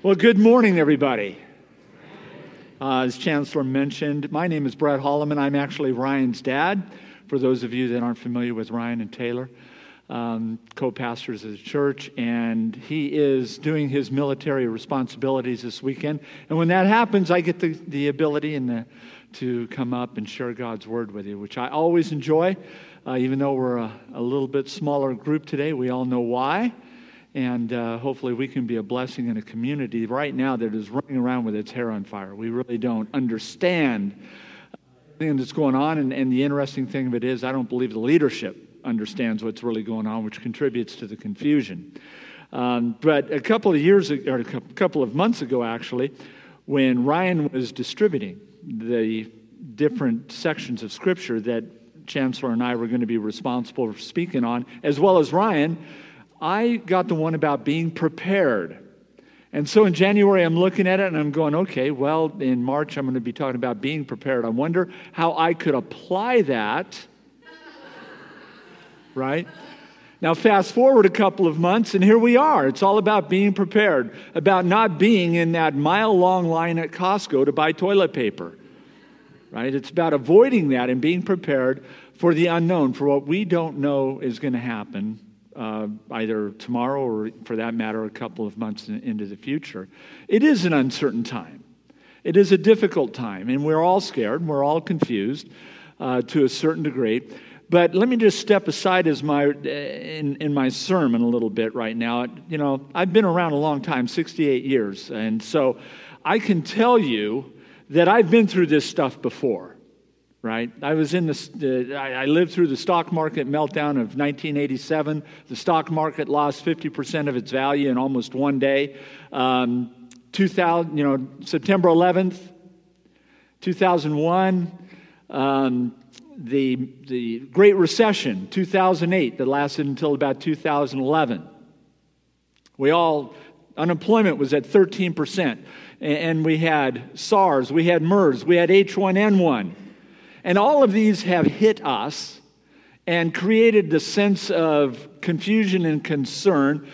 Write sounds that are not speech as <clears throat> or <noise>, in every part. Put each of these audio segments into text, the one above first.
Well, good morning, everybody. Uh, as Chancellor mentioned, my name is Brett Holloman. I'm actually Ryan's dad, for those of you that aren't familiar with Ryan and Taylor, um, co pastors of the church. And he is doing his military responsibilities this weekend. And when that happens, I get the, the ability and the, to come up and share God's word with you, which I always enjoy. Uh, even though we're a, a little bit smaller group today, we all know why and uh, hopefully we can be a blessing in a community right now that is running around with its hair on fire. We really don't understand everything that's going on, and, and the interesting thing of it is, I don't believe the leadership understands what's really going on, which contributes to the confusion. Um, but a couple of years or a couple of months ago, actually, when Ryan was distributing the different sections of Scripture that Chancellor and I were going to be responsible for speaking on, as well as Ryan, I got the one about being prepared. And so in January, I'm looking at it and I'm going, okay, well, in March, I'm going to be talking about being prepared. I wonder how I could apply that, <laughs> right? Now, fast forward a couple of months, and here we are. It's all about being prepared, about not being in that mile long line at Costco to buy toilet paper, right? It's about avoiding that and being prepared for the unknown, for what we don't know is going to happen uh, either tomorrow or, for that matter, a couple of months in, into the future. It is an uncertain time. It is a difficult time, and we're all scared. and We're all confused uh, to a certain degree. But let me just step aside as my in, in my sermon a little bit right now. You know, I've been around a long time, 68 years, and so I can tell you that I've been through this stuff before right? I was in the, I lived through the stock market meltdown of 1987. The stock market lost 50% of its value in almost one day. Um, 2000, you know, September 11th, 2001, um, the, the Great Recession, 2008, that lasted until about 2011. We all, unemployment was at 13%. And we had SARS, we had MERS, we had H1N1. And all of these have hit us and created the sense of confusion and concern.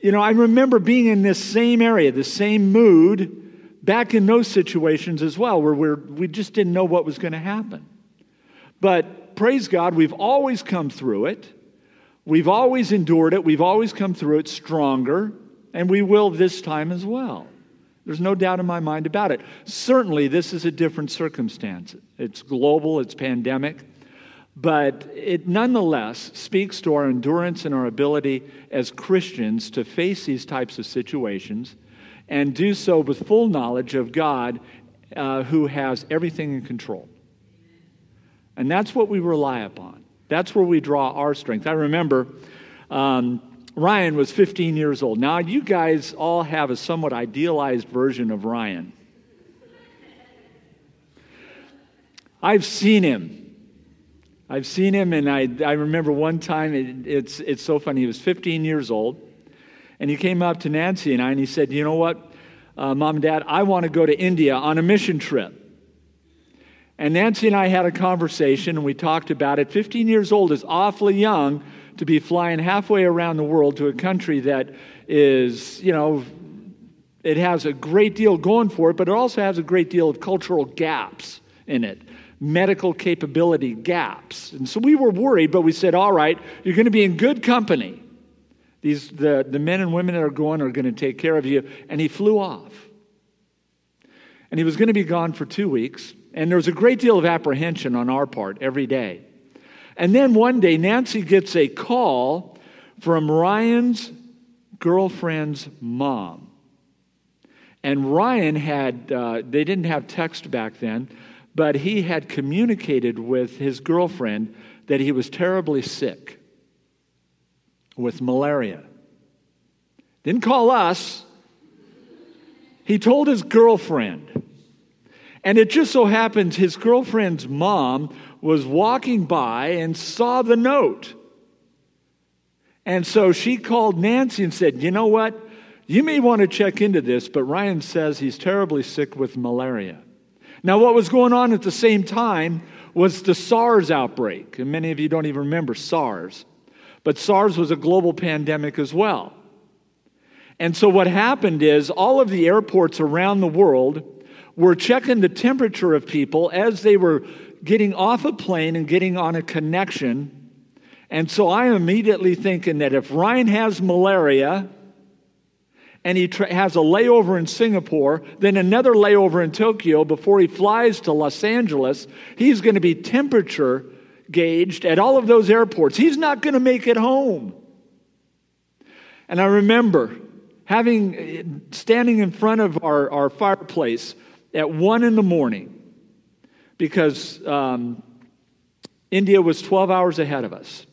You know, I remember being in this same area, the same mood, back in those situations as well, where we're, we just didn't know what was going to happen. But praise God, we've always come through it. We've always endured it. We've always come through it stronger, and we will this time as well. There's no doubt in my mind about it. Certainly, this is a different circumstance. It's global, it's pandemic, but it nonetheless speaks to our endurance and our ability as Christians to face these types of situations and do so with full knowledge of God uh, who has everything in control. And that's what we rely upon. That's where we draw our strength. I remember um, Ryan was 15 years old. Now, you guys all have a somewhat idealized version of Ryan. I've seen him. I've seen him, and I, I remember one time, it, it's, it's so funny. He was 15 years old, and he came up to Nancy and I, and he said, You know what, uh, Mom and Dad, I want to go to India on a mission trip. And Nancy and I had a conversation, and we talked about it. 15 years old is awfully young to be flying halfway around the world to a country that is, you know, it has a great deal going for it, but it also has a great deal of cultural gaps in it, medical capability gaps. And so we were worried, but we said, all right, you're going to be in good company. These, the, the men and women that are going are going to take care of you. And he flew off. And he was going to be gone for two weeks. And there was a great deal of apprehension on our part every day. And then one day, Nancy gets a call from Ryan's girlfriend's mom. And Ryan had, uh, they didn't have text back then, but he had communicated with his girlfriend that he was terribly sick with malaria. Didn't call us, he told his girlfriend. And it just so happens his girlfriend's mom was walking by and saw the note. And so she called Nancy and said, You know what? You may want to check into this, but Ryan says he's terribly sick with malaria. Now, what was going on at the same time was the SARS outbreak. And many of you don't even remember SARS. But SARS was a global pandemic as well. And so what happened is all of the airports around the world were checking the temperature of people as they were getting off a plane and getting on a connection. And so I am immediately thinking that if Ryan has malaria and he tra- has a layover in Singapore, then another layover in Tokyo before he flies to Los Angeles, he's going to be temperature gauged at all of those airports. He's not going to make it home. And I remember having standing in front of our, our fireplace at one in the morning because um, India was 12 hours ahead of us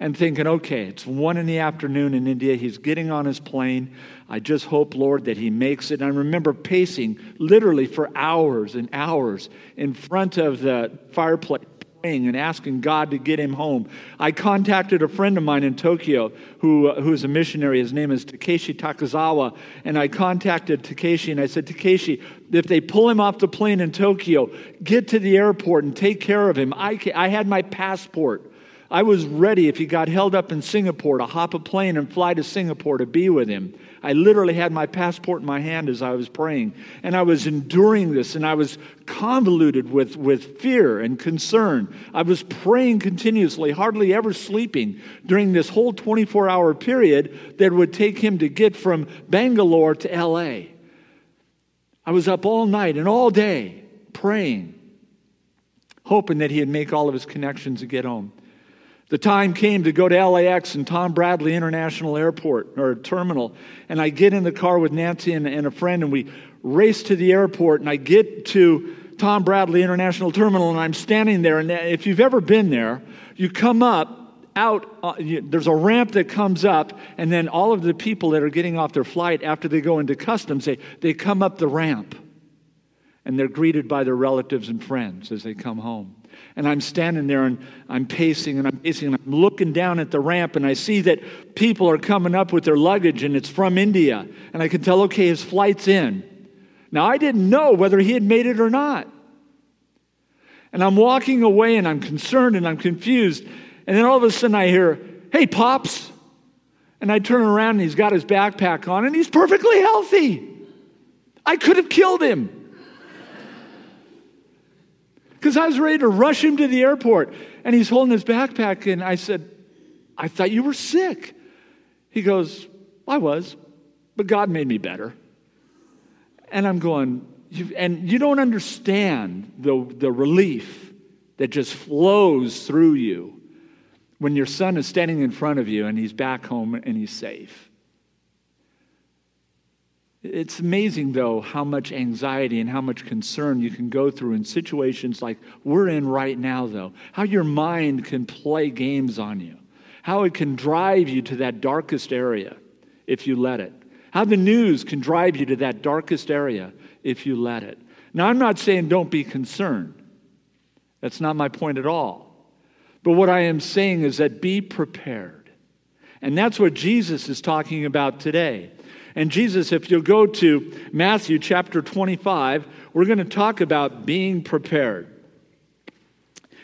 and thinking, okay, it's one in the afternoon in India. He's getting on his plane. I just hope, Lord, that he makes it. And I remember pacing literally for hours and hours in front of the fireplace and asking God to get him home. I contacted a friend of mine in Tokyo who, uh, who is a missionary. His name is Takeshi Takazawa. And I contacted Takeshi and I said, Takeshi, if they pull him off the plane in Tokyo, get to the airport and take care of him. I, I had my passport. I was ready if he got held up in Singapore to hop a plane and fly to Singapore to be with him. I literally had my passport in my hand as I was praying. And I was enduring this and I was convoluted with, with fear and concern. I was praying continuously, hardly ever sleeping during this whole 24 hour period that would take him to get from Bangalore to LA. I was up all night and all day praying, hoping that he'd make all of his connections and get home. The time came to go to LAX and Tom Bradley International Airport or terminal. And I get in the car with Nancy and, and, a friend, and we race to the airport. And I get to Tom Bradley International Terminal, and I'm standing there. And if you've ever been there, you come up out, uh, you, there's a ramp that comes up, and then all of the people that are getting off their flight after they go into customs, they, they come up the ramp. And they're greeted by their relatives and friends as they come home. And I'm standing there and I'm pacing and I'm pacing and I'm looking down at the ramp and I see that people are coming up with their luggage and it's from India. And I can tell, okay, his flight's in. Now, I didn't know whether he had made it or not. And I'm walking away and I'm concerned and I'm confused. And then all of a sudden I hear, hey, Pops. And I turn around and he's got his backpack on and he's perfectly healthy. I could have killed him because I was ready to rush him to the airport. And he's holding his backpack, and I said, I thought you were sick. He goes, I was, but God made me better. And I'm going, you, and you don't understand the, the relief that just flows through you when your son is standing in front of you and he's back home and he's safe. It's amazing, though, how much anxiety and how much concern you can go through in situations like we're in right now, though. How your mind can play games on you. How it can drive you to that darkest area if you let it. How the news can drive you to that darkest area if you let it. Now, I'm not saying don't be concerned. That's not my point at all. But what I am saying is that be prepared. And that's what Jesus is talking about today. And Jesus, if you'll go to Matthew chapter 25, we're going to talk about being prepared.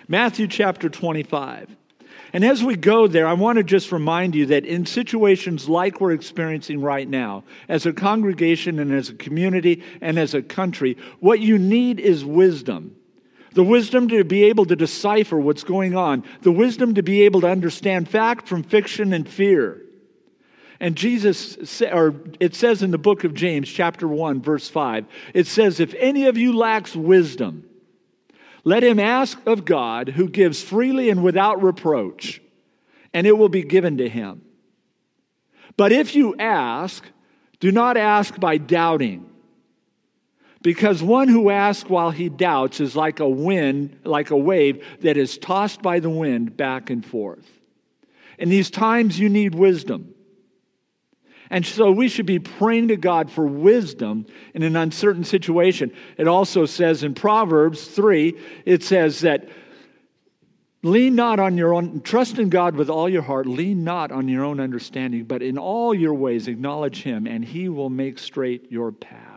Matthew chapter 25. And as we go there, I want to just remind you that in situations like we're experiencing right now, as a congregation and as a community and as a country, what you need is wisdom. The wisdom to be able to decipher what's going on, the wisdom to be able to understand fact from fiction and fear. And Jesus, or it says in the book of James, chapter 1, verse 5, it says, If any of you lacks wisdom, let him ask of God, who gives freely and without reproach, and it will be given to him. But if you ask, do not ask by doubting. Because one who asks while he doubts is like a wind, like a wave that is tossed by the wind back and forth. In these times, you need wisdom. And so we should be praying to God for wisdom in an uncertain situation. It also says in Proverbs 3, it says that lean not on your own, trust in God with all your heart, lean not on your own understanding, but in all your ways acknowledge Him, and He will make straight your paths.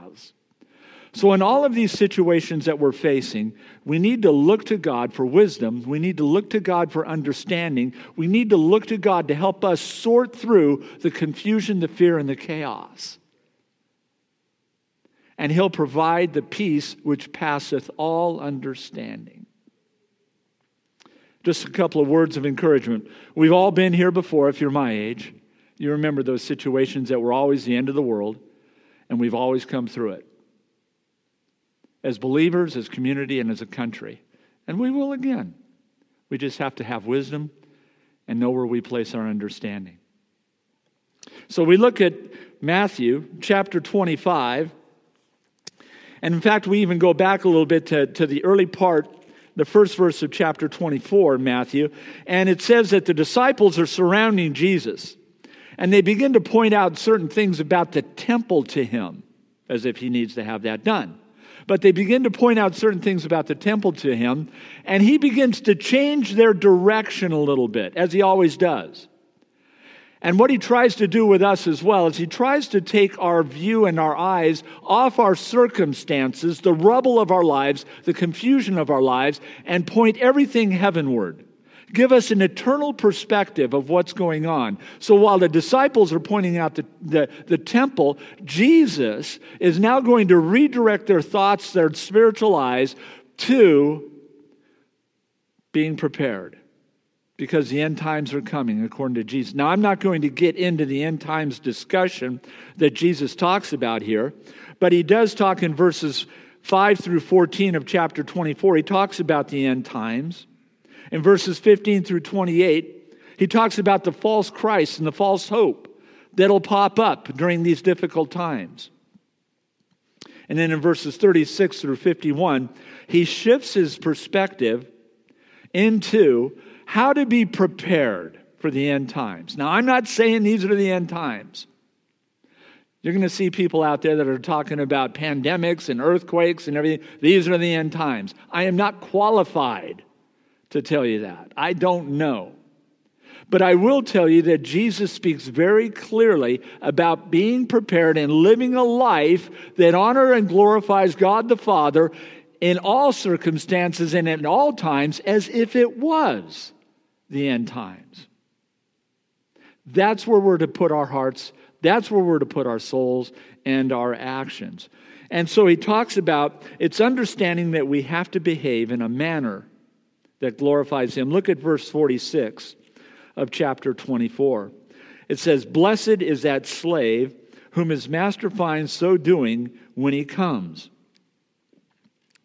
So, in all of these situations that we're facing, we need to look to God for wisdom. We need to look to God for understanding. We need to look to God to help us sort through the confusion, the fear, and the chaos. And He'll provide the peace which passeth all understanding. Just a couple of words of encouragement. We've all been here before, if you're my age. You remember those situations that were always the end of the world, and we've always come through it as believers, as community, and as a country. And we will again. We just have to have wisdom and know where we place our understanding. So we look at Matthew chapter 25. And in fact, we even go back a little bit to, to the early part, the first verse of chapter 24, Matthew. And it says that the disciples are surrounding Jesus. And they begin to point out certain things about the temple to him, as if he needs to have that done. But they begin to point out certain things about the temple to him, and he begins to change their direction a little bit, as he always does. And what he tries to do with us as well is he tries to take our view and our eyes off our circumstances, the rubble of our lives, the confusion of our lives, and point everything heavenward give us an eternal perspective of what's going on. So while the disciples are pointing out the, the, the, temple, Jesus is now going to redirect their thoughts, their spiritual eyes, to being prepared. Because the end times are coming, according to Jesus. Now, I'm not going to get into the end times discussion that Jesus talks about here, but he does talk in verses 5 through 14 of chapter 24. He talks about the end times. In verses 15 through 28, he talks about the false Christ and the false hope that'll pop up during these difficult times. And then in verses 36 through 51, he shifts his perspective into how to be prepared for the end times. Now, I'm not saying these are the end times. You're going to see people out there that are talking about pandemics and earthquakes and everything. These are the end times. I am not qualified to tell you that. I don't know. But I will tell you that Jesus speaks very clearly about being prepared and living a life that honor and glorifies God the Father in all circumstances and at all times as if it was the end times. That's where we're to put our hearts, that's where we're to put our souls and our actions. And so he talks about it's understanding that we have to behave in a manner that glorifies him. Look at verse 46 of chapter 24. It says, Blessed is that slave whom his master finds so doing when he comes.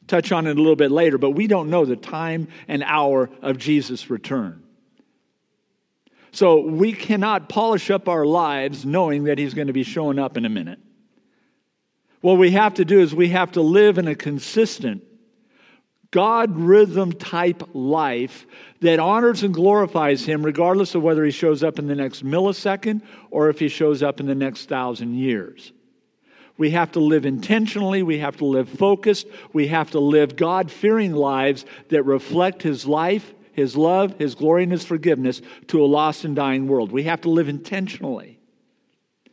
Touch on it a little bit later, but we don't know the time and hour of Jesus' return. So we cannot polish up our lives knowing that he's going to be showing up in a minute. What we have to do is we have to live in a consistent God rhythm type life that honors and glorifies Him, regardless of whether He shows up in the next millisecond or if He shows up in the next thousand years. We have to live intentionally. We have to live focused. We have to live God fearing lives that reflect His life, His love, His glory, and His forgiveness to a lost and dying world. We have to live intentionally,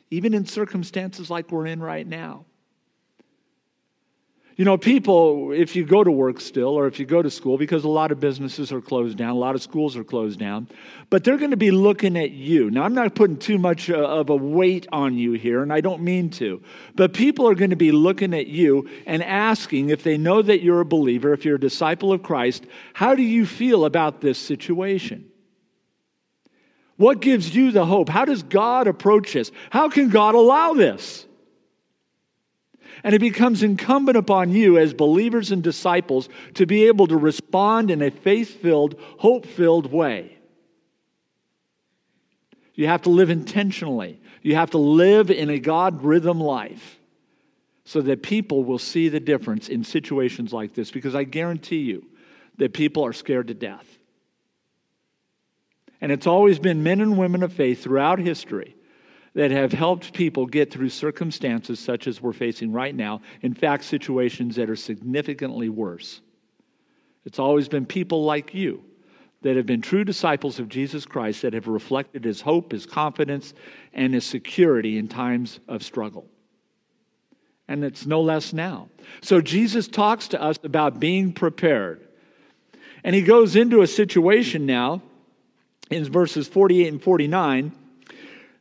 even in circumstances like we're in right now. You know, people, if you go to work still or if you go to school, because a lot of businesses are closed down, a lot of schools are closed down, but they're going to be looking at you. Now, I'm not putting too much uh, of a weight on you here, and I don't mean to, but people are going to be looking at you and asking if they know that you're a believer, if you're a disciple of Christ, how do you feel about this situation? What gives you the hope? How does God approach this? How can God allow this? And it becomes incumbent upon you as believers and disciples to be able to respond in a faith filled, hope filled way. You have to live intentionally. You have to live in a God rhythm life so that people will see the difference in situations like this because I guarantee you that people are scared to death. And it's always been men and women of faith throughout history that have helped people get through circumstances such as we're facing right now. In fact, situations that are significantly worse. It's always been people like you that have been true disciples of Jesus Christ that have reflected his hope, his confidence, and his security in times of struggle. and it's no less now. So Jesus talks to us about being prepared. And he goes into a situation now in verses 48 and 49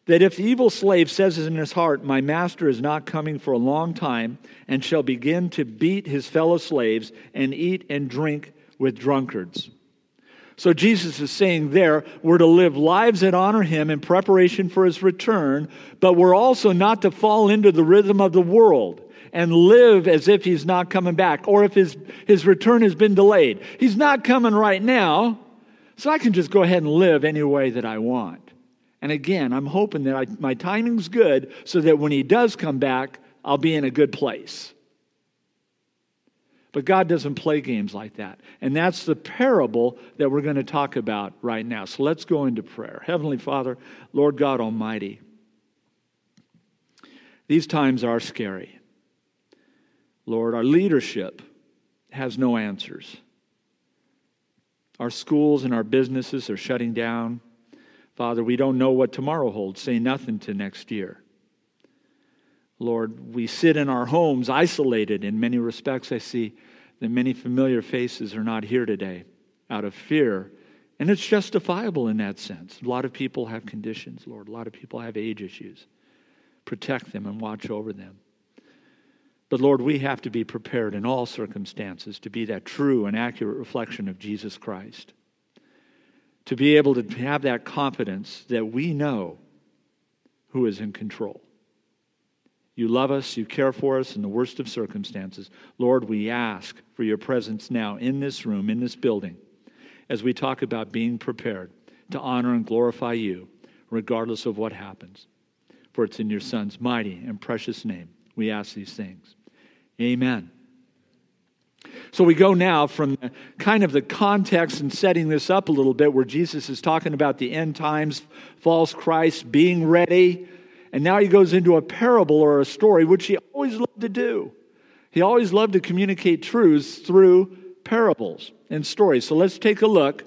that if the evil slave says in his heart, My master is not coming for a long time, and shall begin to beat his fellow slaves and eat and drink with drunkards. So Jesus is saying there, we're to live lives that honor him in preparation for his return, but we're also not to fall into the rhythm of the world and live as if he's not coming back or if his, his return has been delayed. He's not coming right now, so I can just go ahead and live any way that I want. And again, I'm hoping that I, my timing's good so that when he does come back, I'll be in a good place. But God doesn't play games like that. And that's the parable that we're going to talk about right now. So let's go into prayer. Heavenly Father, Lord God Almighty, these times are scary. Lord, our leadership has no answers. Our schools and our businesses are shutting down. Father, we don't know what tomorrow holds. Say nothing to next year. Lord, we sit in our homes isolated. In many respects, I see that many familiar faces are not here today out of fear. And it's justifiable in that sense. A lot of people have conditions, Lord. A lot of people have age issues. Protect them and watch over them. But Lord, we have to be prepared in all circumstances to be that true and accurate reflection of Jesus Christ. To be able to have that confidence that we know who is in control. You love us, you care for us in the worst of circumstances. Lord, we ask for your presence now in this room, in this building, as we talk about being prepared to honor and glorify you, regardless of what happens. For it's in your Son's mighty and precious name we ask these things. Amen. So we go now from kind of the context and setting this up a little bit where Jesus is talking about the end times, false Christ, being ready. And now he goes into a parable or a story, which he always loved to do. He always loved to communicate truths through parables and stories. So let's take a look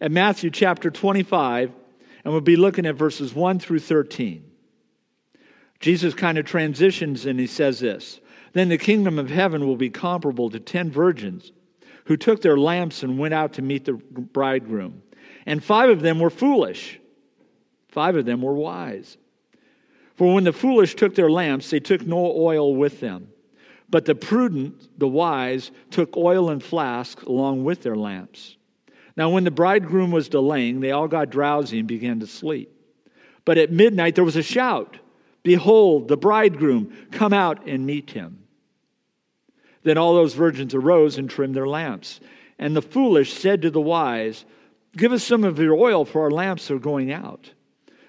at Matthew chapter 25, and we'll be looking at verses 1 through 13. Jesus kind of transitions and he says this Then the kingdom of heaven will be comparable to ten virgins who took their lamps and went out to meet the bridegroom. And five of them were foolish, five of them were wise. For when the foolish took their lamps, they took no oil with them. But the prudent, the wise, took oil and flasks along with their lamps. Now, when the bridegroom was delaying, they all got drowsy and began to sleep. But at midnight there was a shout Behold, the bridegroom, come out and meet him. Then all those virgins arose and trimmed their lamps. And the foolish said to the wise, Give us some of your oil, for our lamps are going out.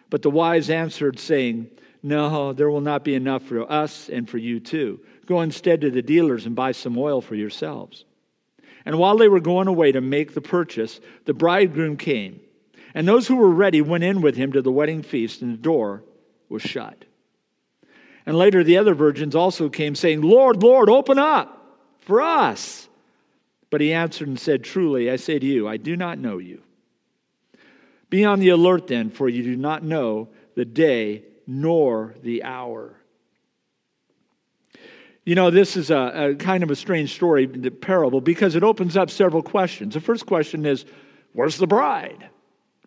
But the wise answered, saying, No, there will not be enough for us and for you too. Go instead to the dealers and buy some oil for yourselves. And while they were going away to make the purchase, the bridegroom came. And those who were ready went in with him to the wedding feast, and the door was shut. And later the other virgins also came, saying, Lord, Lord, open up for us. But he answered and said, Truly, I say to you, I do not know you. Be on the alert then, for you do not know the day nor the hour. You know, this is a, a, kind of a strange story, the parable, because it opens up several questions. The first question is, Where's the bride?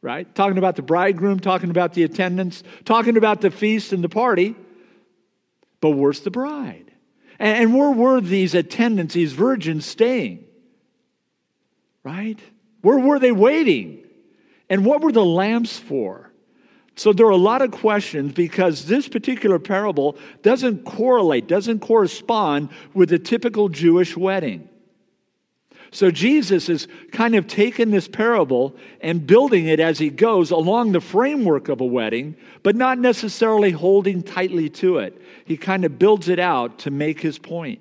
Right? Talking about the bridegroom, talking about the attendants, talking about the feast and the party. But where's the bride? And where were these attendants, these virgins, staying? Right? Where were they waiting? And what were the lamps for? So there are a lot of questions because this particular parable doesn't correlate, doesn't correspond with a typical Jewish wedding. So Jesus is kind of taking this parable and building it as he goes along the framework of a wedding, but not necessarily holding tightly to it. He kind of builds it out to make his point.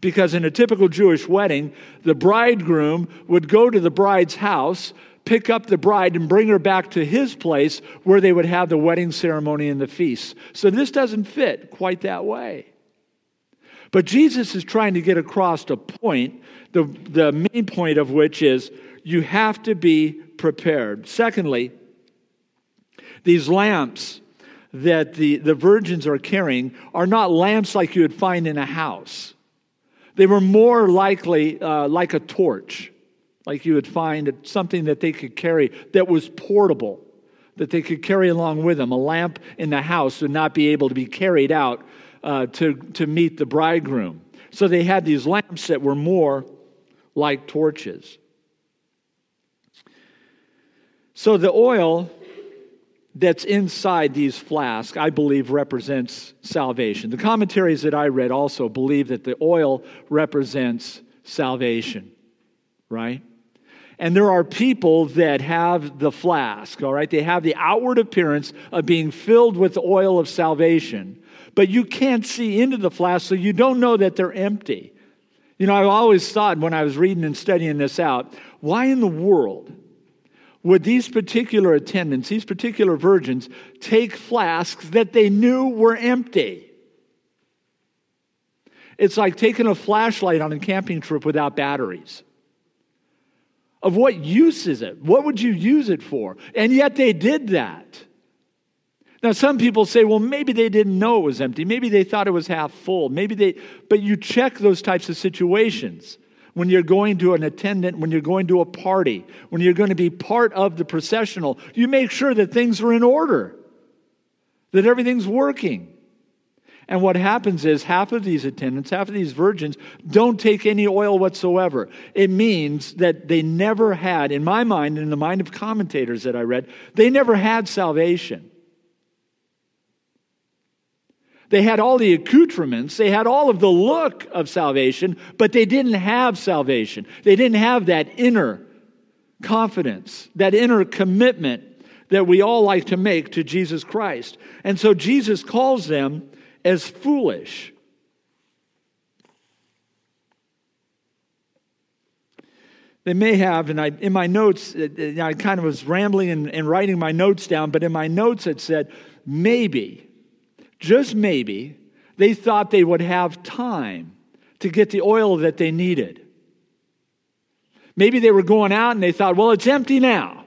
Because in a typical Jewish wedding, the bridegroom would go to the bride's house, pick up the bride, and bring her back to his place where they would have the wedding ceremony and the feast. So this doesn't fit quite that way. But Jesus is trying to get across a point, the, the main point of which is you have to be prepared. Secondly, these lamps, that the, the virgins are carrying are not lamps like you would find in a house. They were more likely uh, like a torch, like you would find something that they could carry that was portable, that they could carry along with them. A lamp in the house would not be able to be carried out uh, to, to meet the bridegroom. So they had these lamps that were more like torches. So the oil that's inside these flasks, I believe, represents salvation. The commentaries that I read also believe that the oil represents salvation, right? And there are people that have the flask, all right? They have the outward appearance of being filled with the oil of salvation, but you can't see into the flask, so you don't know that they're empty. You know, I've always thought when I was reading and studying this out, why in the world would these particular attendants, these particular virgins, take flasks that they knew were empty? It's like taking a flashlight on a camping trip without batteries. Of what use is it? What would you use it for? And yet they did that. Now, some people say, well, maybe they didn't know it was empty. Maybe they thought it was half full. Maybe they, but you check those types of situations when you're going to an attendant, when you're going to a party, when you're going to be part of the processional, you make sure that things are in order, that everything's working. And what happens is half of these attendants, half of these virgins, don't take any oil whatsoever. It means that they never had, in my mind, in the mind of commentators that I read, they never had salvation. They had all the accoutrements, they had all of the look of salvation, but they didn't have salvation. They didn't have that inner confidence, that inner commitment that we all like to make to Jesus Christ. And so Jesus calls them as foolish. They may have, and I, in my notes, uh, uh, I kind of was rambling and, and writing my notes down, but in my notes it said, maybe just maybe, they thought they would have time to get the oil that they needed. Maybe they were going out and they thought, well, it's empty now.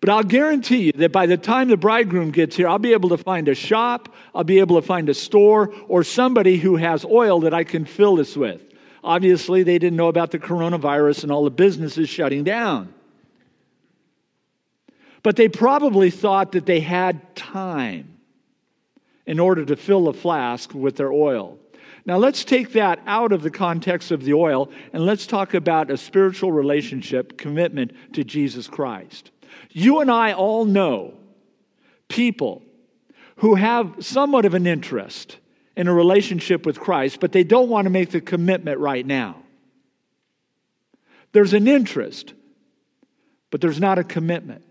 But I'll guarantee you that by the time the bridegroom gets here, I'll be able to find a shop, I'll be able to find a store, or somebody who has oil that I can fill this with. Obviously, they didn't know about the coronavirus and all the businesses shutting down. But they probably thought that they had time in order to fill the flask with their oil. Now, let's take that out of the context of the oil and let's talk about a spiritual relationship commitment to Jesus Christ. You and I all know people who have somewhat of an interest in a relationship with Christ, but they don't want to make the commitment right now. There's an interest, but there's not a commitment.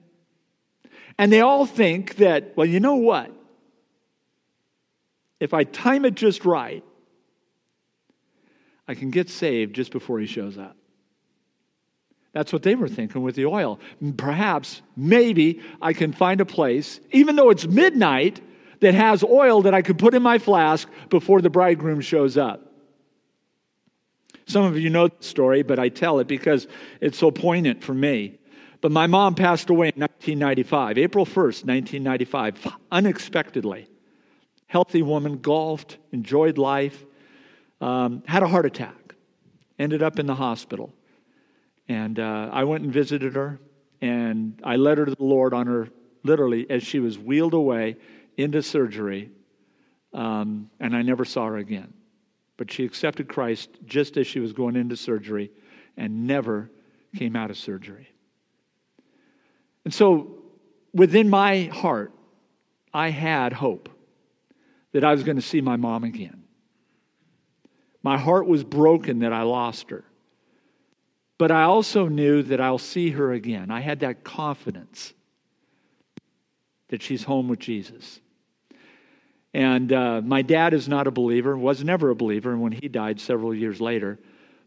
And they all think that, well, you know what? If I time it just right, I can get saved just before he shows up. That's what they were thinking with the oil. Perhaps, maybe, I can find a place, even though it's midnight, that has oil that I could put in my flask before the bridegroom shows up. Some of you know the story, but I tell it because it's so poignant for me. But my mom passed away in 1995, April 1st, 1995, unexpectedly healthy woman, golfed, enjoyed life, um, had a heart attack, ended up in the hospital. And uh, I went and visited her, and I led her to the Lord on her, literally, as she was wheeled away into surgery, um, and I never saw her again. But she accepted Christ just as she was going into surgery and never came out of surgery. And so, within my heart, I had hope that I was going to see my mom again. My heart was broken that I lost her. But I also knew that I'll see her again. I had that confidence that she's home with Jesus. And uh, my dad is not a believer, was never a believer, and when he died several years later.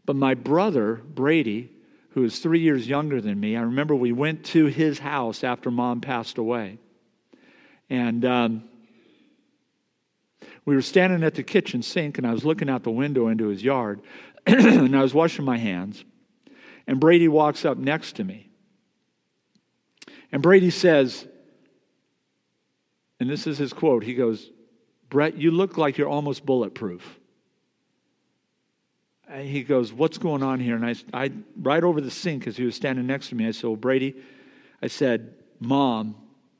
But my brother, Brady, who is three years younger than me, I remember we went to his house after mom passed away. And um, we were standing at the kitchen sink, and I was looking out the window into his yard, <clears throat> and I was washing my hands. And Brady walks up next to me. And Brady says, and this is his quote. He goes, Brett, you look like you're almost bulletproof. And he goes, What's going on here? And I, I right over the sink as he was standing next to me, I said, Well, Brady, I said, Mom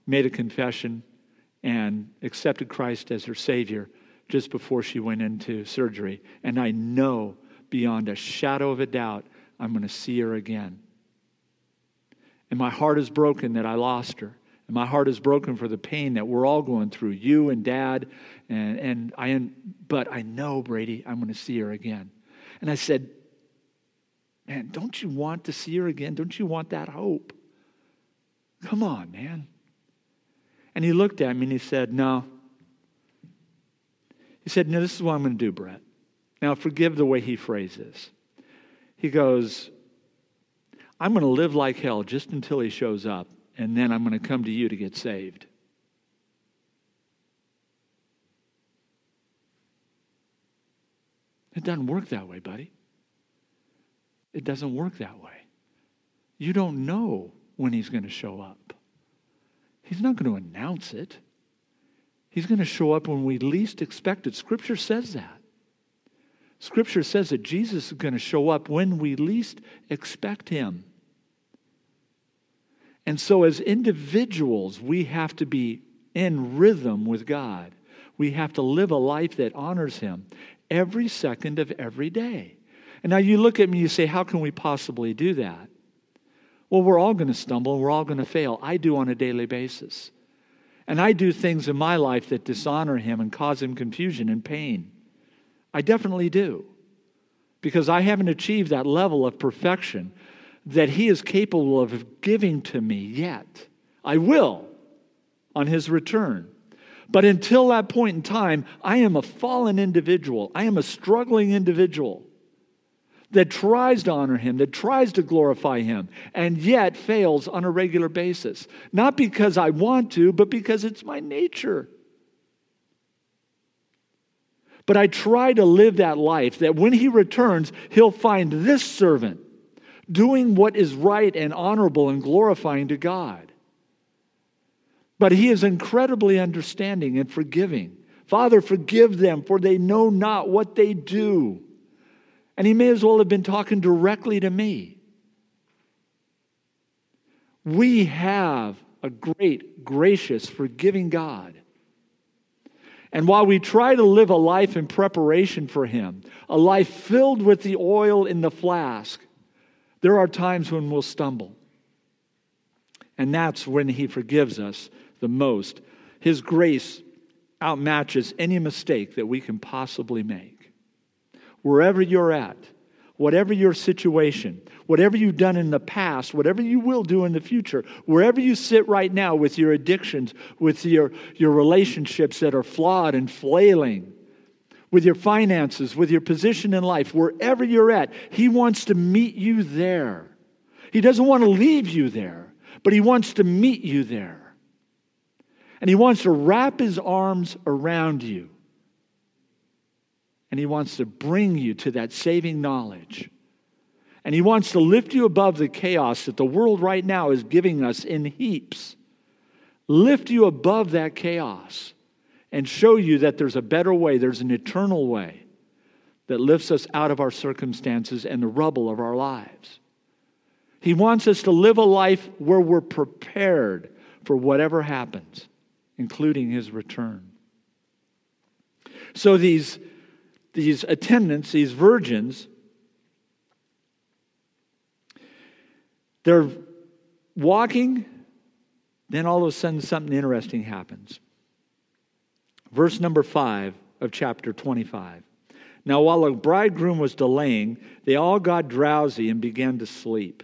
made a confession and accepted Christ as her Savior just before she went into surgery. And I know beyond a shadow of a doubt I'm going to see her again. And my heart is broken that I lost her. And my heart is broken for the pain that we're all going through, you and dad. And, and I, but I know, Brady, I'm going to see her again. And I said, Man, don't you want to see her again? Don't you want that hope? Come on, man. And he looked at me and he said, No. He said, No, this is what I'm going to do, Brett. Now, forgive the way he phrases. He goes, I'm going to live like hell just until he shows up, and then I'm going to come to you to get saved. It doesn't work that way, buddy. It doesn't work that way. You don't know when he's going to show up. He's not going to announce it. He's going to show up when we least expect it. Scripture says that. Scripture says that Jesus is going to show up when we least expect him. And so, as individuals, we have to be in rhythm with God. We have to live a life that honors him every second of every day. And now you look at me you say, How can we possibly do that? Well, we're all going to stumble we're all going to fail. I do on a daily basis. And I do things in my life that dishonor him and cause him confusion and pain. I definitely do. Because I haven't achieved that level of perfection that he is capable of giving to me yet. I will on his return. But until that point in time, I am a fallen individual. I am a struggling individual that tries to honor him, that tries to glorify him, and yet fails on a regular basis. Not because I want to, but because it's my nature. But I try to live that life that when he returns, he'll find this servant doing what is right and honorable and glorifying to God. But he is incredibly understanding and forgiving. Father, forgive them, for they know not what they do. And he may as well have been talking directly to me. We have a great, gracious, forgiving God. And while we try to live a life in preparation for Him, a life filled with the oil in the flask, there are times when we'll stumble. And that's when He forgives us the most. His grace outmatches any mistake that we can possibly make wherever you're at, whatever your situation, whatever you've done in the past, whatever you will do in the future, wherever you sit right now with your addictions, with your, your relationships that are flawed and flailing, with your finances, with your position in life, wherever you're at, He wants to meet you there. He doesn't want to leave you there, but He wants to meet you there. And He wants to wrap His arms around you and He wants to bring you to that saving knowledge. And He wants to lift you above the chaos that the world right now is giving us in heaps. Lift you above that chaos and show you that there's a better way, there's an eternal way that lifts us out of our circumstances and the rubble of our lives. He wants us to live a life where we're prepared for whatever happens, including His return. So these these attendants, these virgins, they're walking, then all of a sudden something interesting happens. Verse number 5 of chapter 25. Now, while the bridegroom was delaying, they all got drowsy and began to sleep.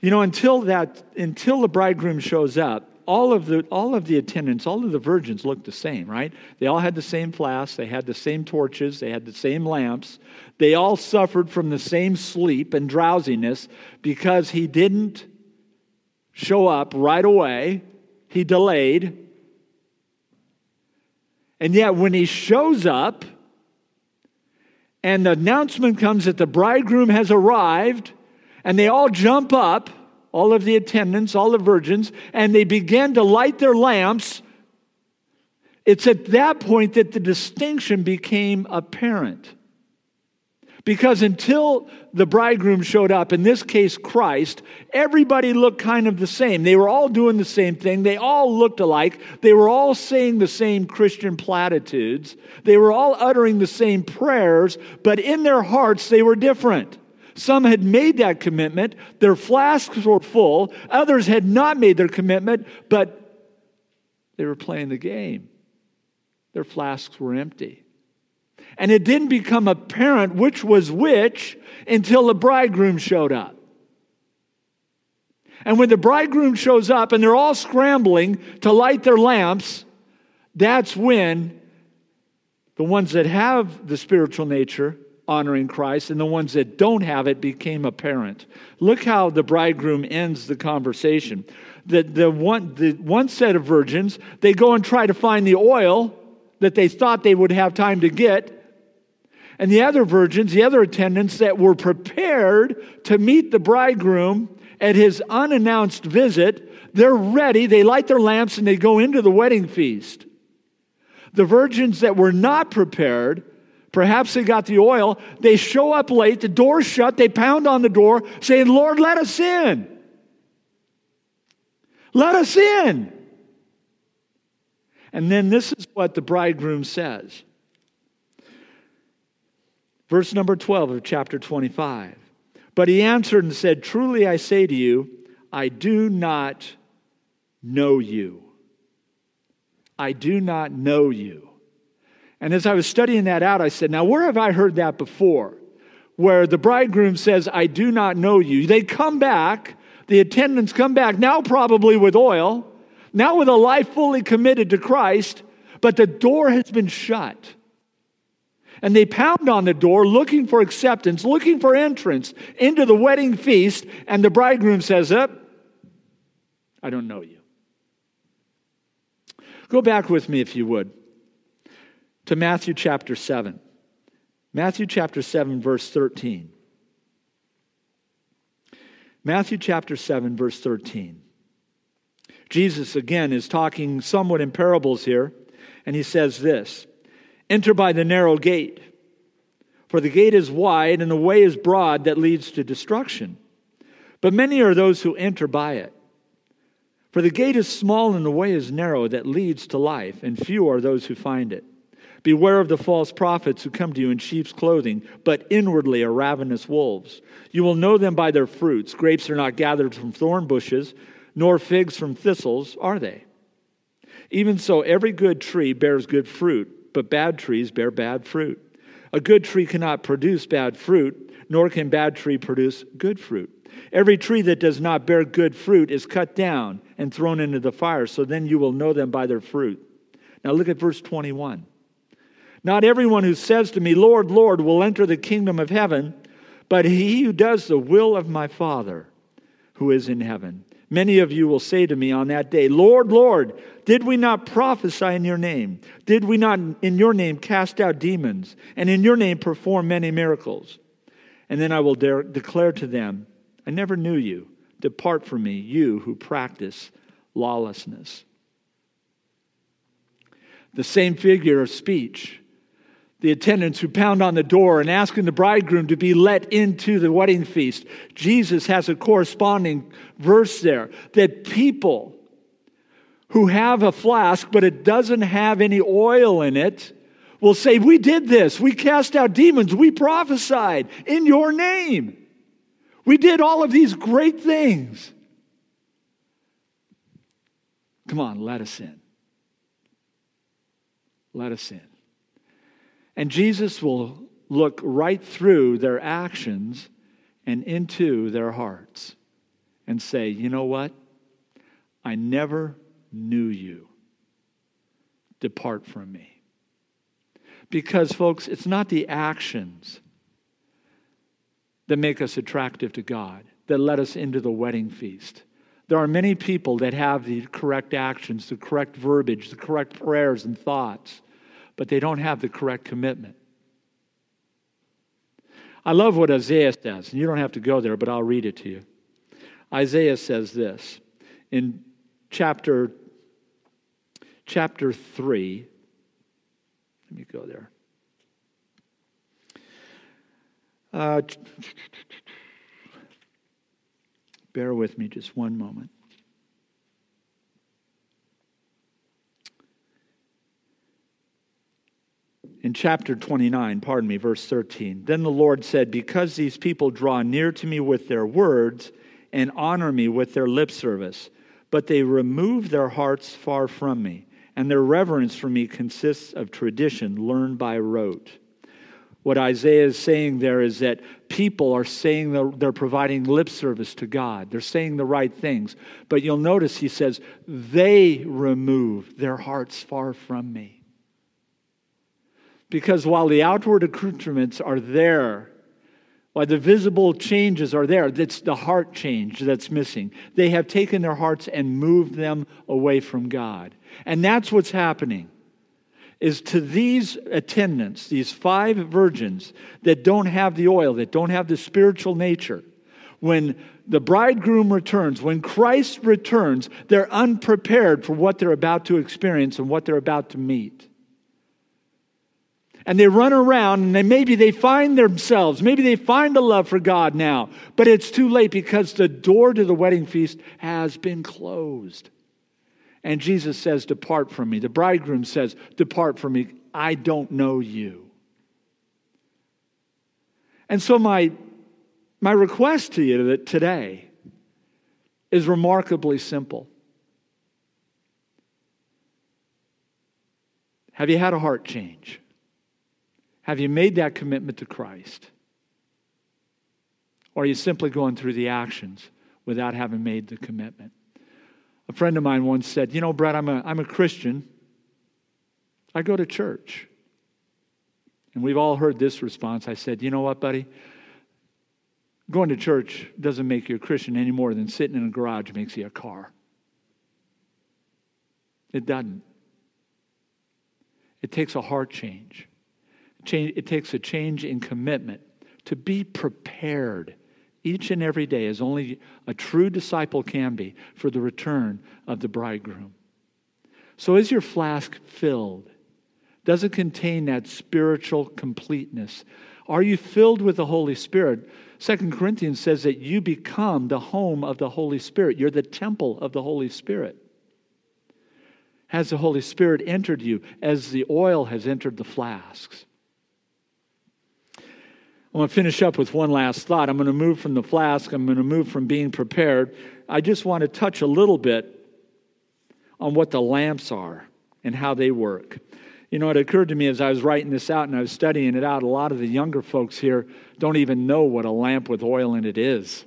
You know, until that, until the bridegroom shows up, all of the all of the attendants, all of the virgins looked the same, right? They all had the same flasks, they had the same torches, they had the same lamps. They all suffered from the same sleep and drowsiness because he didn't show up right away. He delayed. And yet when he shows up and the announcement comes that the bridegroom has arrived and they all jump up all of the attendants, all the virgins, and they began to light their lamps. It's at that point that the distinction became apparent. Because until the bridegroom showed up, in this case Christ, everybody looked kind of the same. They were all doing the same thing. They all looked alike. They were all saying the same Christian platitudes. They were all uttering the same prayers, but in their hearts they were different. Some had made that commitment, their flasks were full. Others had not made their commitment, but they were playing the game. Their flasks were empty. And it didn't become apparent which was which until the bridegroom showed up. And when the bridegroom shows up and they're all scrambling to light their lamps, that's when the ones that have the spiritual nature honoring Christ and the ones that don't have it became apparent. Look how the bridegroom ends the conversation. The, the, one, the one set of virgins, they go and try to find the oil that they thought they would have time to get. And the other virgins, the other attendants that were prepared to meet the bridegroom at his unannounced visit, they're ready. They light their lamps and they go into the wedding feast. The virgins that were not prepared, perhaps they got the oil, they show up late, the door's shut, they pound on the door saying, Lord, let us in. Let us in. And then this is what the bridegroom says. Verse number 12 of chapter 25. But he answered and said, Truly I say to you, I do not know you. I do not know you. And as I was studying that out, I said, Now, where have I heard that before? Where the bridegroom says, I do not know you. They come back, the attendants come back, now probably with oil, now with a life fully committed to Christ, but the door has been shut. And they pound on the door looking for acceptance, looking for entrance into the wedding feast, and the bridegroom says, Up, I don't know you. Go back with me, if you would, to Matthew chapter 7. Matthew chapter 7, verse 13. Matthew chapter 7, verse 13. Jesus, again, is talking somewhat in parables here, and he says this Enter by the narrow gate, for the gate is wide and the way is broad that leads to destruction. But many are those who enter by it. For the gate is small and the way is narrow that leads to life, and few are those who find it. Beware of the false prophets who come to you in sheep's clothing, but inwardly are ravenous wolves. You will know them by their fruits. Grapes are not gathered from thorn bushes nor figs from thistles, are they? Even so, every good tree bears good fruit, but bad trees bear bad fruit. A good tree cannot produce bad fruit, nor can bad tree produce good fruit. Every tree that does not bear good fruit is cut down and thrown into the fire, so then you will know them by their fruit. Now look at verse 21. Not everyone who says to me, Lord, Lord, will enter the kingdom of heaven, but he who does the will of my Father who is in heaven. Many of you will say to me on that day, Lord, Lord, did we not prophesy in your name? Did we not in your name cast out demons and in your name perform many miracles? And then I will dare, declare to them, I never knew you. Depart from me, you who practice lawlessness. The same figure of speech the attendants who pound on the door and asking the bridegroom to be let into the wedding feast. Jesus has a corresponding verse there that people who have a flask but it doesn't have any oil in it will say, We did this. We cast out demons. We prophesied in your name. We did all of these great things. Come on, let us in. Let us in. And Jesus will look right through their actions and into their hearts and say, You know what? I never knew you. Depart from me. Because, folks, it's not the actions that make us attractive to God, that let us into the wedding feast. There are many people that have the correct actions, the correct verbiage, the correct prayers and thoughts but they don't have the correct commitment. I love what Isaiah says, and you don't have to go there, but I'll read it to you. Isaiah says this in chapter chapter 3. Let me go there. Uh, bear with me just one moment. In chapter 29, pardon me, verse 13. Then the Lord said, Because these people draw near to me with their words and honor me with their lip service, but they remove their hearts far from me, and their reverence for me consists of tradition learned by rote. What Isaiah is saying there is that people are saying the, they're providing lip service to God. They're saying the right things. But you'll notice he says, they remove their hearts far from me. Because while the outward accoutrements are there, while the visible changes are there, it's the heart change that's missing. They have taken their hearts and moved them away from God. And that's what's happening. Is to these attendants, these five virgins that don't have the oil, that don't have the spiritual nature, when the bridegroom returns, when Christ returns, they're unprepared for what they're about to experience and what they're about to meet and they run around and they, maybe they find themselves, maybe they find a love for God now, but it's too late because the door to the wedding feast has been closed. And Jesus says, Depart from me. The bridegroom says, Depart from me. I don't know you. And so, my, my request to you today is remarkably simple. Have you had a heart change? Have you made that commitment to Christ? Or are you simply going through the actions without having made the commitment? A friend of mine once said, You know, Brett, I'm a, I'm a Christian. I go to church. And we've all heard this response. I said, You know what, buddy? Going to church doesn't make you a Christian any more than sitting in a garage makes you a car. It doesn't. It takes a heart change. It takes a change in commitment to be prepared each and every day, as only a true disciple can be, for the return of the bridegroom. So, is your flask filled? Does it contain that spiritual completeness? Are you filled with the Holy Spirit? Second Corinthians says that you become the home of the Holy Spirit. You're the temple of the Holy Spirit. Has the Holy Spirit entered you as the oil has entered the flasks? I want to finish up with one last thought. I'm going to move from the flask, I'm going to move from being prepared. I just want to touch a little bit on what the lamps are and how they work. You know, it occurred to me as I was writing this out and I was studying it out, a lot of the younger folks here don't even know what a lamp with oil in it is.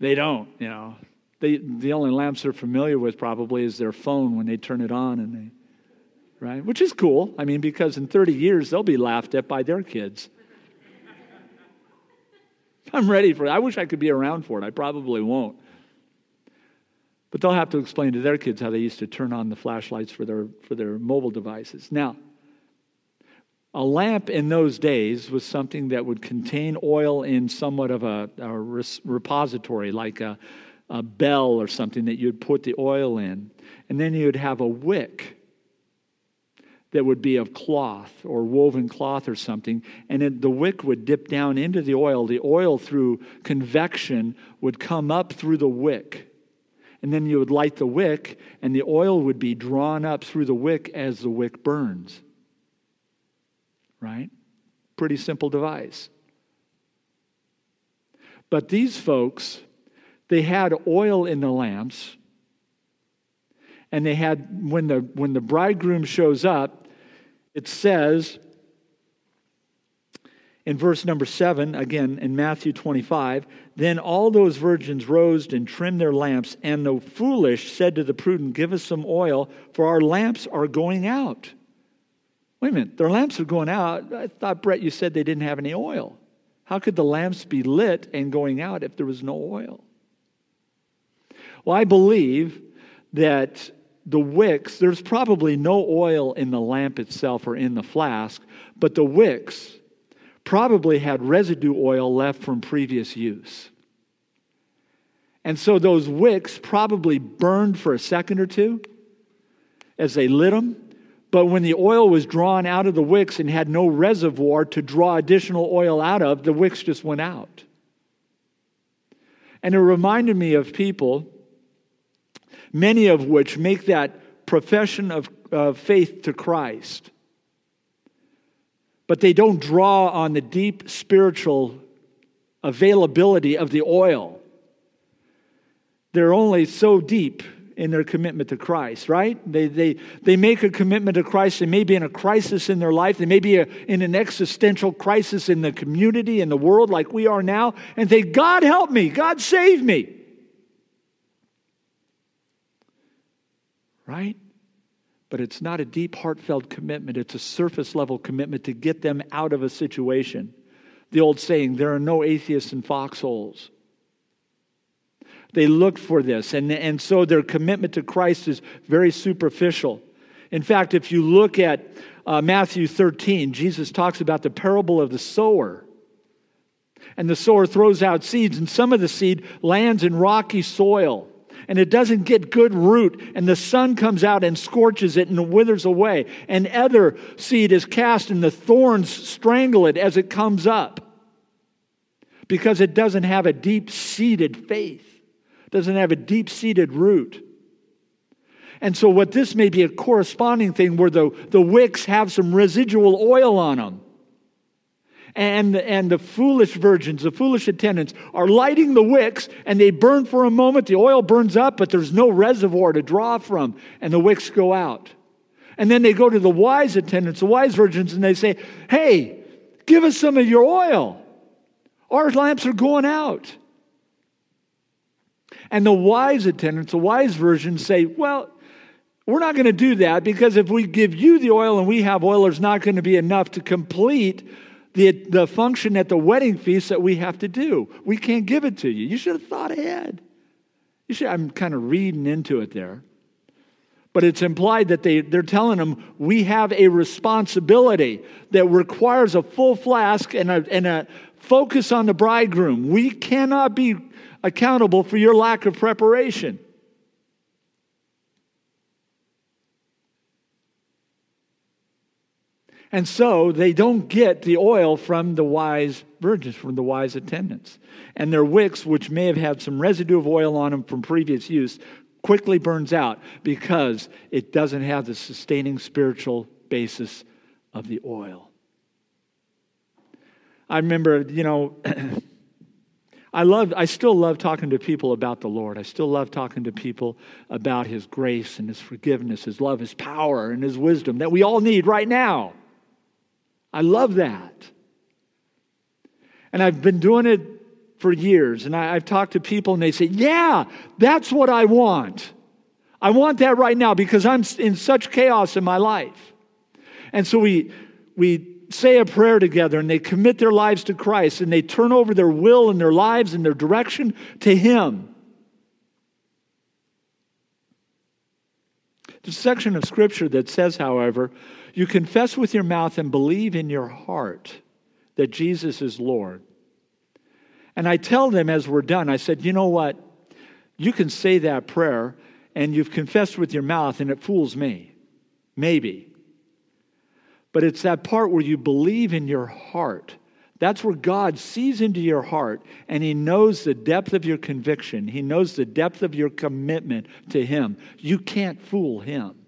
They don't, you know. They, the only lamps they're familiar with probably is their phone when they turn it on and they right? Which is cool. I mean, because in 30 years, they'll be laughed at by their kids. <laughs> I'm ready for it. I wish I could be around for it. I probably won't. But they'll have to explain to their kids how they used to turn on the flashlights for their, for their mobile devices. Now, a lamp in those days was something that would contain oil in somewhat of a, a repository, like a, a bell or something that you'd put the oil in. And then you'd have a wick that would be of cloth or woven cloth or something, and the wick would dip down into the oil. The oil, through convection, would come up through the wick. And then you would light the wick, and the oil would be drawn up through the wick as the wick burns. Right? Pretty simple device. But these folks, they had oil in the lamps and they had when the when the bridegroom shows up it says in verse number 7, again in Matthew 25, then all those virgins rose and trimmed their lamps, and the foolish said to the prudent, Give us some oil, for our lamps are going out. Wait a minute, their lamps are going out. I thought, Brett, you said they didn't have any oil. How could the lamps be lit and going out if there was no oil? Well, I believe that the wicks, there's probably no oil in the lamp itself or in the flask, but the wicks probably had residue oil left from previous use. And so those wicks probably burned for a second or two as they lit them. But when the oil was drawn out of the wicks and had no reservoir to draw additional oil out of, the wicks just went out. And it reminded me of people, many of which make that profession of, faith to Christ, but they don't draw on the deep spiritual availability of the oil. They're only so deep in their commitment to Christ, right? They, they, they make a commitment to Christ. They may be in a crisis in their life. They may be a, in an existential crisis in the community, in the world, like we are now, and say, God help me, God save me. Right? But it's not a deep, heartfelt commitment. It's a surface level commitment to get them out of a situation. The old saying, there are no atheists in foxholes. They looked for this. And, and so their commitment to Christ is very superficial. In fact, if you look at uh, Matthew 13, Jesus talks about the parable of the sower. And the sower throws out seeds, and some of the seed lands in rocky soil. And it doesn't get good root, and the sun comes out and scorches it and it withers away. And other seed is cast, and the thorns strangle it as it comes up because it doesn't have a deep seated faith doesn't have a deep seated root. And so, what this may be a corresponding thing where the, the wicks have some residual oil on them. And, and the foolish virgins, the foolish attendants, are lighting the wicks and they burn for a moment. The oil burns up, but there's no reservoir to draw from, and the wicks go out. And then they go to the wise attendants, the wise virgins, and they say, Hey, give us some of your oil. Our lamps are going out. And the wise attendants, the wise virgins say, well, we're not going to do that because if we give you the oil and we have oil, there's not going to be enough to complete the, the function at the wedding feast that we have to do. We can't give it to you. You should have thought ahead. You should, I'm kind of reading into it there. But it's implied that they, they're telling them we have a responsibility that requires a full flask and a, and a focus on the bridegroom. We cannot be accountable for your lack of preparation. And so they don't get the oil from the wise virgins, from the wise attendants. And their wicks, which may have had some residue of oil on them from previous use, quickly burns out because it doesn't have the sustaining spiritual basis of the oil. I remember, you know, <clears throat> I love I still love talking to people about the Lord. I still love talking to people about his grace and his forgiveness, his love, his power and his wisdom that we all need right now. I love that. And I've been doing it for years and I, I've talked to people and they say, "Yeah, that's what I want. I want that right now because I'm in such chaos in my life." And so we we say a prayer together and they commit their lives to Christ and they turn over their will and their lives and their direction to Him. There's a section of Scripture that says, however, you confess with your mouth and believe in your heart that Jesus is Lord. And I tell them as we're done, I said, you know what? You can say that prayer and you've confessed with your mouth and it fools me. Maybe. But it's that part where you believe in your heart. That's where God sees into your heart and He knows the depth of your conviction. He knows the depth of your commitment to Him. You can't fool Him.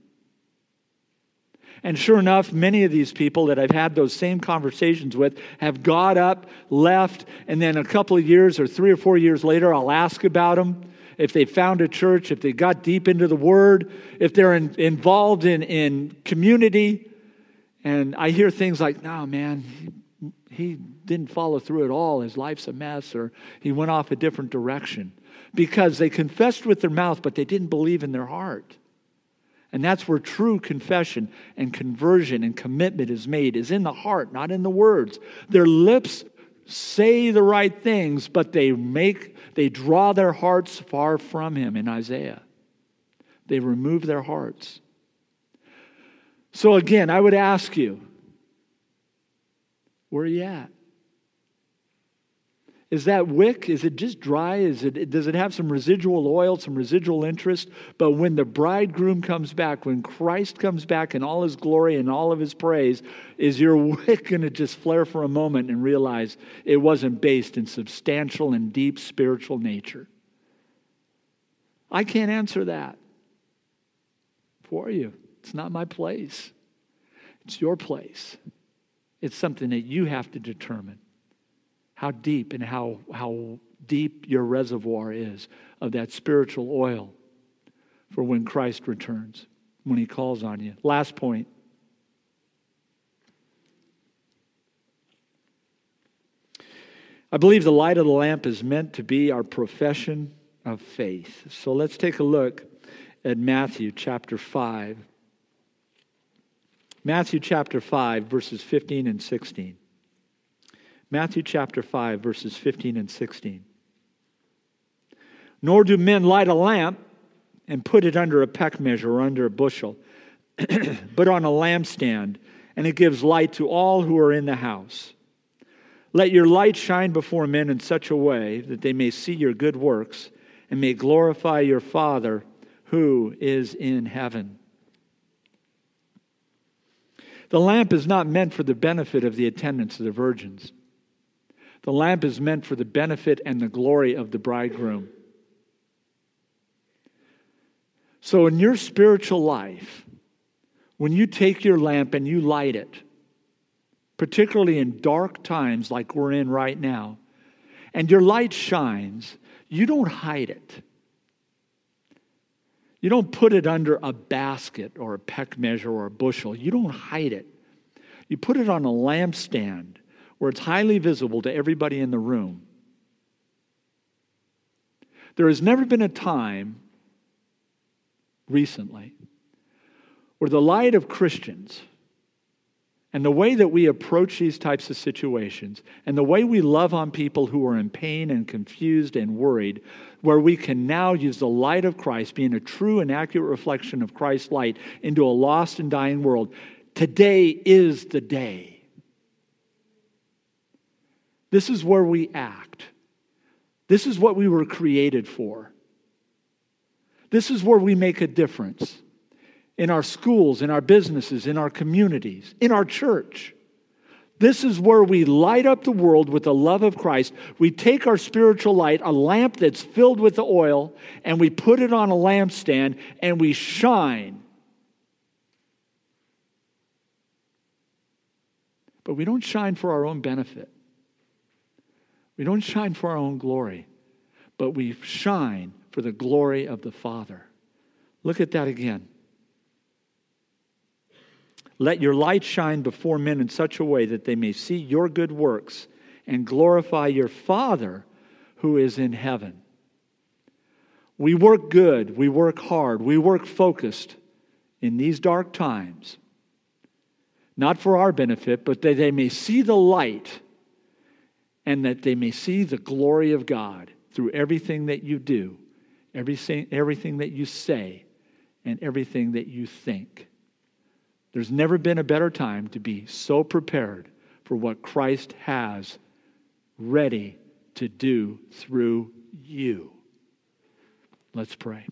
And sure enough, many of these people that I've had those same conversations with have got up, left, and then a couple of years or three or four years later, I'll ask about them. If they found a church, if they got deep into the Word, if they're in, involved in, in community, and I hear things like, no, man, he, he didn't follow through at all. His life's a mess, or he went off a different direction. Because they confessed with their mouth, but they didn't believe in their heart. And that's where true confession and conversion and commitment is made, is in the heart, not in the words. Their lips say the right things, but they make they draw their hearts far from him in Isaiah. They remove their hearts. So, again, I would ask you, where are you at? Is that wick? Is it just dry? Is it, does it have some residual oil, some residual interest? But when the bridegroom comes back, when Christ comes back in all his glory and all of his praise, is your <laughs> wick going to just flare for a moment and realize it wasn't based in substantial and deep spiritual nature? I can't answer that for you. It's not my place, it's your place. It's something that you have to determine how deep and how, how deep your reservoir is of that spiritual oil for when Christ returns, when he calls on you. Last point. I believe the light of the lamp is meant to be our profession of faith. So let's take a look at Matthew chapter 5. Matthew chapter 5, verses 15 and 16. Matthew chapter 5, verses 15 and 16. Nor do men light a lamp and put it under a peck measure or under a bushel, <clears throat> but on a lampstand, and it gives light to all who are in the house. Let your light shine before men in such a way that they may see your good works and may glorify your Father who is in heaven. The lamp is not meant for the benefit of the attendants of the virgins. The lamp is meant for the benefit and the glory of the bridegroom. So, in your spiritual life, when you take your lamp and you light it, particularly in dark times like we're in right now, and your light shines, you don't hide it. You don't put it under a basket or a peck measure or a bushel. You don't hide it. You put it on a lampstand where it's highly visible to everybody in the room. There has never been a time recently where the light of Christians and the way that we approach these types of situations and the way we love on people who are in pain and confused and worried, where we can now use the light of Christ, being a true and accurate reflection of Christ's light, into a lost and dying world. Today is the day this is where we act. This is what we were created for. This is where we make a difference in our schools, in our businesses, in our communities, in our church. This is where we light up the world with the love of Christ. We take our spiritual light, a lamp that's filled with the oil, and we put it on a lampstand and we shine. But we don't shine for our own benefit. We don't shine for our own glory, but we shine for the glory of the Father. Look at that again. Let your light shine before men in such a way that they may see your good works and glorify your Father who is in heaven. We work good, we work hard, we work focused in these dark times, not for our benefit, but that they may see the light and that they may see the glory of God through everything that you do, everything, everything that you say, and everything that you think. There's never been a better time to be so prepared for what Christ has ready to do through you. Let's pray.